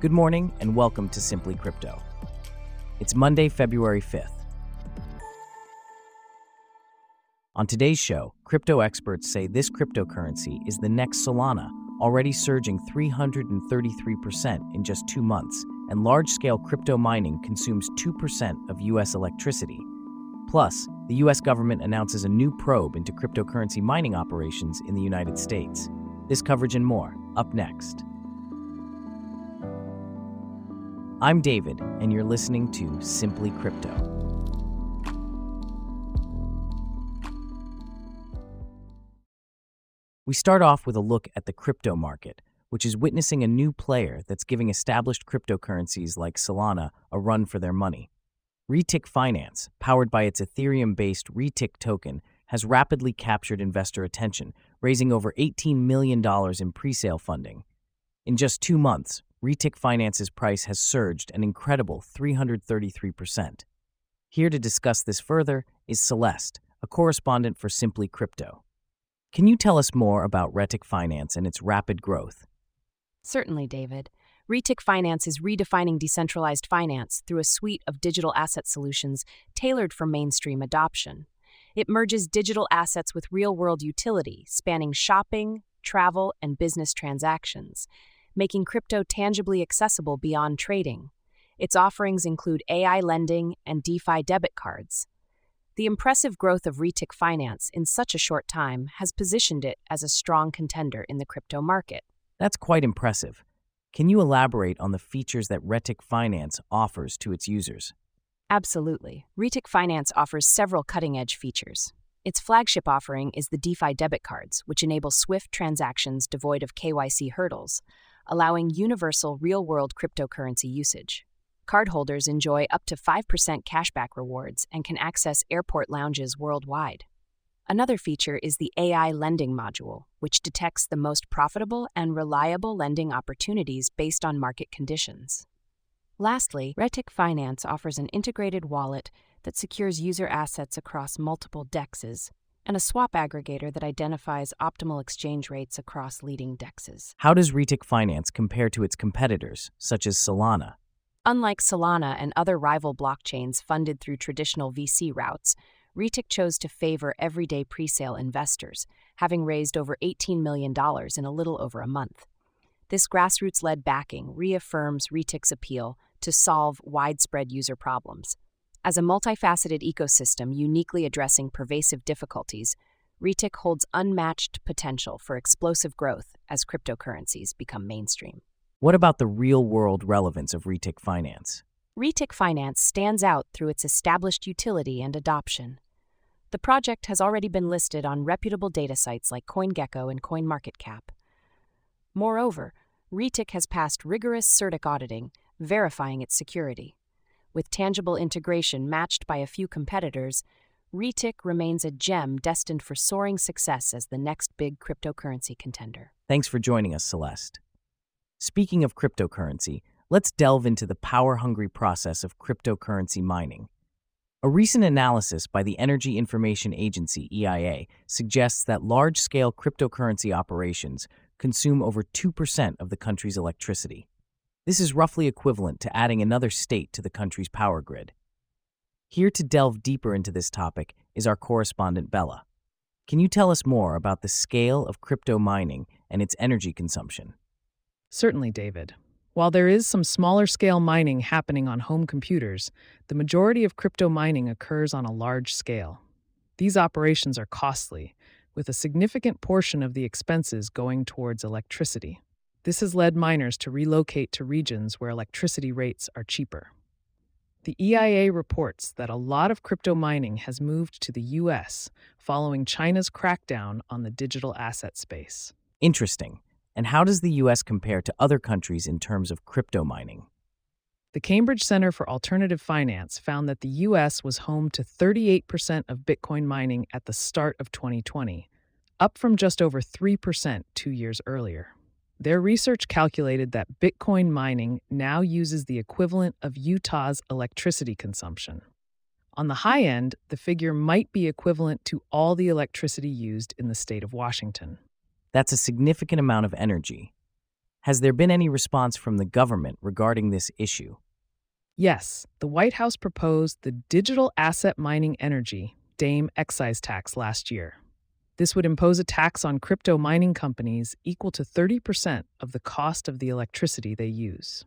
Good morning and welcome to Simply Crypto. It's Monday, February 5th. On today's show, crypto experts say this cryptocurrency is the next Solana, already surging 333% in just two months, and large scale crypto mining consumes 2% of U.S. electricity. Plus, the U.S. government announces a new probe into cryptocurrency mining operations in the United States. This coverage and more, up next. I'm David, and you're listening to Simply Crypto. We start off with a look at the crypto market, which is witnessing a new player that's giving established cryptocurrencies like Solana a run for their money. Retik Finance, powered by its Ethereum based Retik token, has rapidly captured investor attention, raising over $18 million in pre sale funding. In just two months, Retik Finance's price has surged an incredible 333%. Here to discuss this further is Celeste, a correspondent for Simply Crypto. Can you tell us more about Retik Finance and its rapid growth? Certainly, David. Retik Finance is redefining decentralized finance through a suite of digital asset solutions tailored for mainstream adoption. It merges digital assets with real world utility, spanning shopping, travel, and business transactions making crypto tangibly accessible beyond trading. Its offerings include AI lending and DeFi debit cards. The impressive growth of Retik Finance in such a short time has positioned it as a strong contender in the crypto market. That's quite impressive. Can you elaborate on the features that Retik Finance offers to its users? Absolutely. Retik Finance offers several cutting edge features. Its flagship offering is the DeFi debit cards, which enable swift transactions devoid of KYC hurdles, allowing universal real world cryptocurrency usage. Cardholders enjoy up to 5% cashback rewards and can access airport lounges worldwide. Another feature is the AI lending module, which detects the most profitable and reliable lending opportunities based on market conditions. Lastly, Retik Finance offers an integrated wallet that secures user assets across multiple dexes, and a swap aggregator that identifies optimal exchange rates across leading dexes. How does Retik Finance compare to its competitors, such as Solana? Unlike Solana and other rival blockchains funded through traditional VC routes, Retik chose to favor everyday presale investors, having raised over $18 million in a little over a month. This grassroots led backing reaffirms Retik's appeal to solve widespread user problems. As a multifaceted ecosystem uniquely addressing pervasive difficulties, Retik holds unmatched potential for explosive growth as cryptocurrencies become mainstream. What about the real world relevance of Retik Finance? Retik Finance stands out through its established utility and adoption. The project has already been listed on reputable data sites like CoinGecko and CoinMarketCap. Moreover, Retik has passed rigorous CertiK auditing, verifying its security. With tangible integration matched by a few competitors, Retik remains a gem destined for soaring success as the next big cryptocurrency contender. Thanks for joining us, Celeste. Speaking of cryptocurrency, let's delve into the power hungry process of cryptocurrency mining. A recent analysis by the Energy Information Agency, EIA, suggests that large scale cryptocurrency operations consume over 2% of the country's electricity. This is roughly equivalent to adding another state to the country's power grid. Here to delve deeper into this topic is our correspondent Bella. Can you tell us more about the scale of crypto mining and its energy consumption? Certainly, David. While there is some smaller scale mining happening on home computers, the majority of crypto mining occurs on a large scale. These operations are costly, with a significant portion of the expenses going towards electricity. This has led miners to relocate to regions where electricity rates are cheaper. The EIA reports that a lot of crypto mining has moved to the US following China's crackdown on the digital asset space. Interesting. And how does the US compare to other countries in terms of crypto mining? The Cambridge Center for Alternative Finance found that the US was home to 38% of Bitcoin mining at the start of 2020, up from just over 3% two years earlier. Their research calculated that Bitcoin mining now uses the equivalent of Utah's electricity consumption. On the high end, the figure might be equivalent to all the electricity used in the state of Washington. That's a significant amount of energy. Has there been any response from the government regarding this issue? Yes, the White House proposed the Digital Asset Mining Energy, DAME excise tax last year. This would impose a tax on crypto mining companies equal to 30% of the cost of the electricity they use.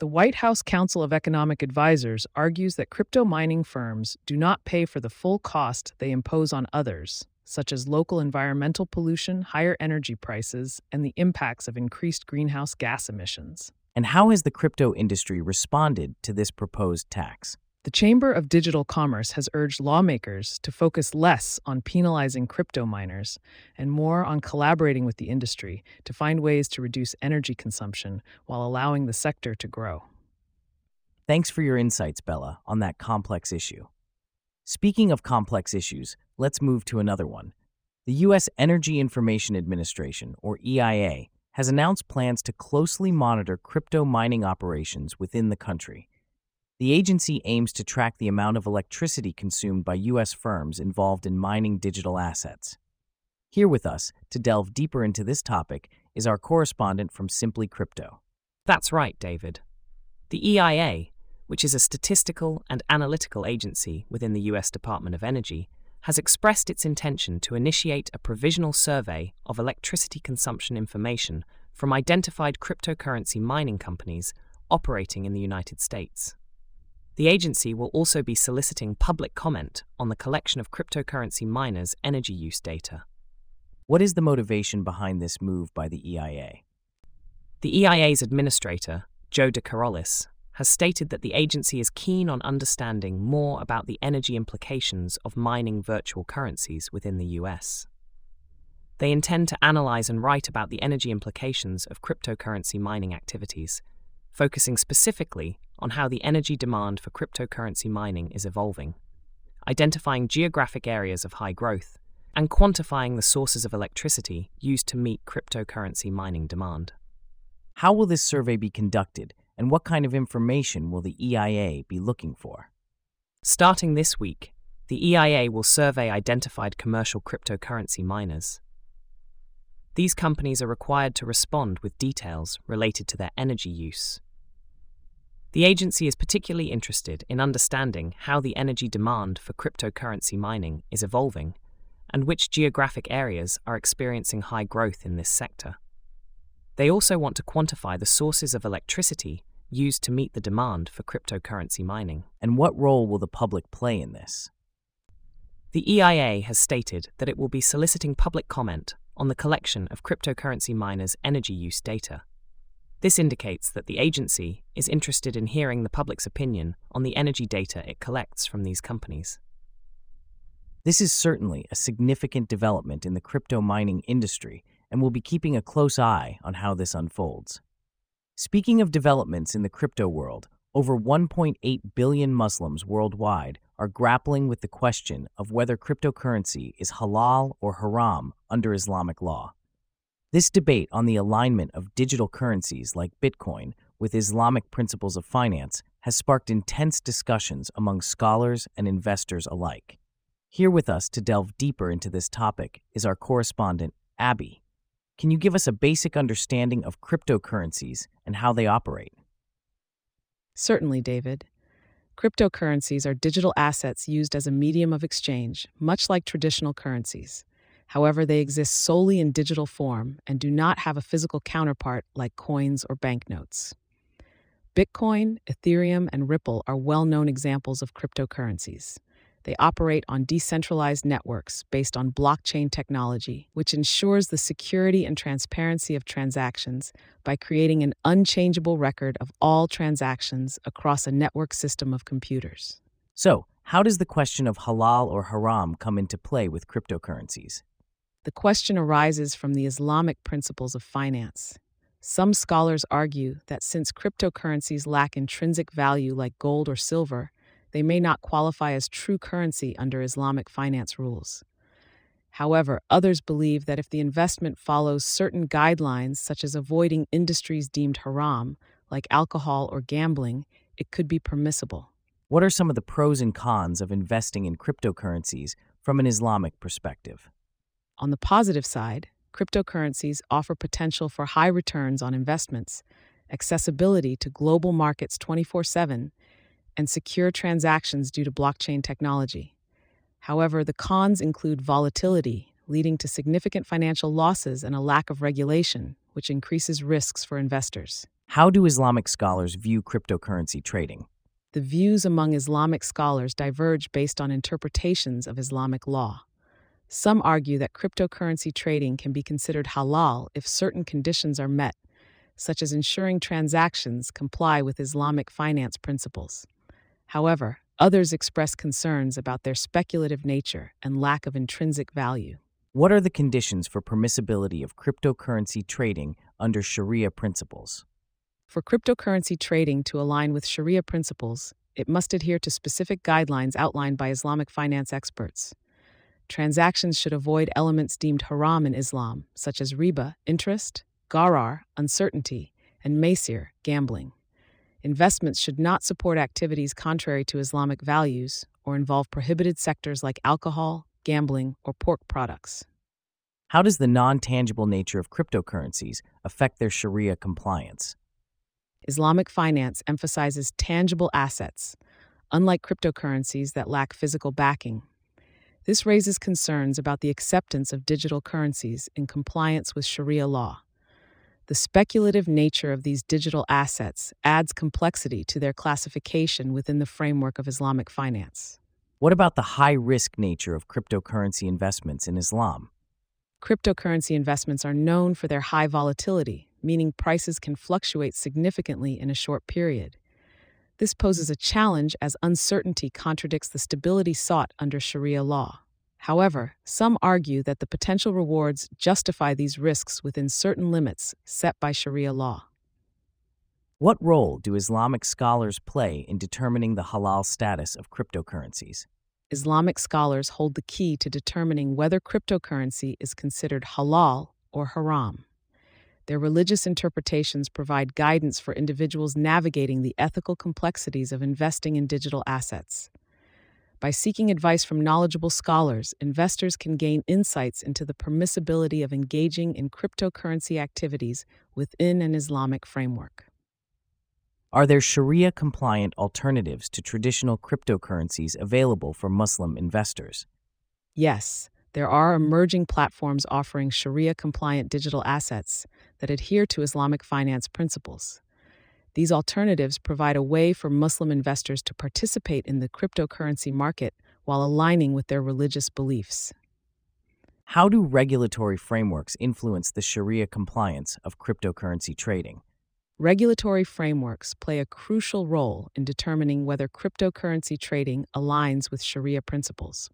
The White House Council of Economic Advisers argues that crypto mining firms do not pay for the full cost they impose on others, such as local environmental pollution, higher energy prices, and the impacts of increased greenhouse gas emissions. And how has the crypto industry responded to this proposed tax? The Chamber of Digital Commerce has urged lawmakers to focus less on penalizing crypto miners and more on collaborating with the industry to find ways to reduce energy consumption while allowing the sector to grow. Thanks for your insights, Bella, on that complex issue. Speaking of complex issues, let's move to another one. The U.S. Energy Information Administration, or EIA, has announced plans to closely monitor crypto mining operations within the country. The agency aims to track the amount of electricity consumed by U.S. firms involved in mining digital assets. Here with us to delve deeper into this topic is our correspondent from Simply Crypto. That's right, David. The EIA, which is a statistical and analytical agency within the U.S. Department of Energy, has expressed its intention to initiate a provisional survey of electricity consumption information from identified cryptocurrency mining companies operating in the United States. The agency will also be soliciting public comment on the collection of cryptocurrency miners' energy use data. What is the motivation behind this move by the EIA? The EIA's administrator, Joe DeCarolis, has stated that the agency is keen on understanding more about the energy implications of mining virtual currencies within the US. They intend to analyze and write about the energy implications of cryptocurrency mining activities, focusing specifically on how the energy demand for cryptocurrency mining is evolving, identifying geographic areas of high growth, and quantifying the sources of electricity used to meet cryptocurrency mining demand. How will this survey be conducted, and what kind of information will the EIA be looking for? Starting this week, the EIA will survey identified commercial cryptocurrency miners. These companies are required to respond with details related to their energy use. The agency is particularly interested in understanding how the energy demand for cryptocurrency mining is evolving and which geographic areas are experiencing high growth in this sector. They also want to quantify the sources of electricity used to meet the demand for cryptocurrency mining. And what role will the public play in this? The EIA has stated that it will be soliciting public comment on the collection of cryptocurrency miners' energy use data. This indicates that the agency is interested in hearing the public's opinion on the energy data it collects from these companies. This is certainly a significant development in the crypto mining industry, and we'll be keeping a close eye on how this unfolds. Speaking of developments in the crypto world, over 1.8 billion Muslims worldwide are grappling with the question of whether cryptocurrency is halal or haram under Islamic law. This debate on the alignment of digital currencies like Bitcoin with Islamic principles of finance has sparked intense discussions among scholars and investors alike. Here with us to delve deeper into this topic is our correspondent, Abby. Can you give us a basic understanding of cryptocurrencies and how they operate? Certainly, David. Cryptocurrencies are digital assets used as a medium of exchange, much like traditional currencies. However, they exist solely in digital form and do not have a physical counterpart like coins or banknotes. Bitcoin, Ethereum, and Ripple are well known examples of cryptocurrencies. They operate on decentralized networks based on blockchain technology, which ensures the security and transparency of transactions by creating an unchangeable record of all transactions across a network system of computers. So, how does the question of halal or haram come into play with cryptocurrencies? The question arises from the Islamic principles of finance. Some scholars argue that since cryptocurrencies lack intrinsic value like gold or silver, they may not qualify as true currency under Islamic finance rules. However, others believe that if the investment follows certain guidelines, such as avoiding industries deemed haram, like alcohol or gambling, it could be permissible. What are some of the pros and cons of investing in cryptocurrencies from an Islamic perspective? On the positive side, cryptocurrencies offer potential for high returns on investments, accessibility to global markets 24 7, and secure transactions due to blockchain technology. However, the cons include volatility, leading to significant financial losses and a lack of regulation, which increases risks for investors. How do Islamic scholars view cryptocurrency trading? The views among Islamic scholars diverge based on interpretations of Islamic law. Some argue that cryptocurrency trading can be considered halal if certain conditions are met, such as ensuring transactions comply with Islamic finance principles. However, others express concerns about their speculative nature and lack of intrinsic value. What are the conditions for permissibility of cryptocurrency trading under Sharia principles? For cryptocurrency trading to align with Sharia principles, it must adhere to specific guidelines outlined by Islamic finance experts. Transactions should avoid elements deemed haram in Islam, such as riba, interest, gharar, uncertainty, and maisir, gambling. Investments should not support activities contrary to Islamic values or involve prohibited sectors like alcohol, gambling, or pork products. How does the non tangible nature of cryptocurrencies affect their Sharia compliance? Islamic finance emphasizes tangible assets, unlike cryptocurrencies that lack physical backing. This raises concerns about the acceptance of digital currencies in compliance with Sharia law. The speculative nature of these digital assets adds complexity to their classification within the framework of Islamic finance. What about the high risk nature of cryptocurrency investments in Islam? Cryptocurrency investments are known for their high volatility, meaning prices can fluctuate significantly in a short period. This poses a challenge as uncertainty contradicts the stability sought under Sharia law. However, some argue that the potential rewards justify these risks within certain limits set by Sharia law. What role do Islamic scholars play in determining the halal status of cryptocurrencies? Islamic scholars hold the key to determining whether cryptocurrency is considered halal or haram. Their religious interpretations provide guidance for individuals navigating the ethical complexities of investing in digital assets. By seeking advice from knowledgeable scholars, investors can gain insights into the permissibility of engaging in cryptocurrency activities within an Islamic framework. Are there Sharia compliant alternatives to traditional cryptocurrencies available for Muslim investors? Yes, there are emerging platforms offering Sharia compliant digital assets that adhere to Islamic finance principles. These alternatives provide a way for Muslim investors to participate in the cryptocurrency market while aligning with their religious beliefs. How do regulatory frameworks influence the Sharia compliance of cryptocurrency trading? Regulatory frameworks play a crucial role in determining whether cryptocurrency trading aligns with Sharia principles.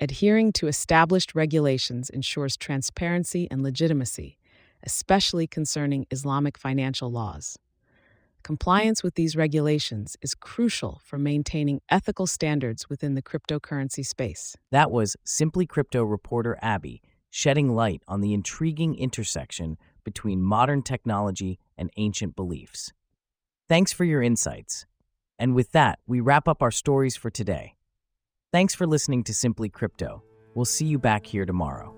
Adhering to established regulations ensures transparency and legitimacy, especially concerning Islamic financial laws. Mm-hmm. Compliance with these regulations is crucial for maintaining ethical standards within the cryptocurrency space. That was Simply Crypto reporter Abby shedding light on the intriguing intersection between modern technology and ancient beliefs. Thanks for your insights. And with that, we wrap up our stories for today. Thanks for listening to Simply Crypto. We'll see you back here tomorrow.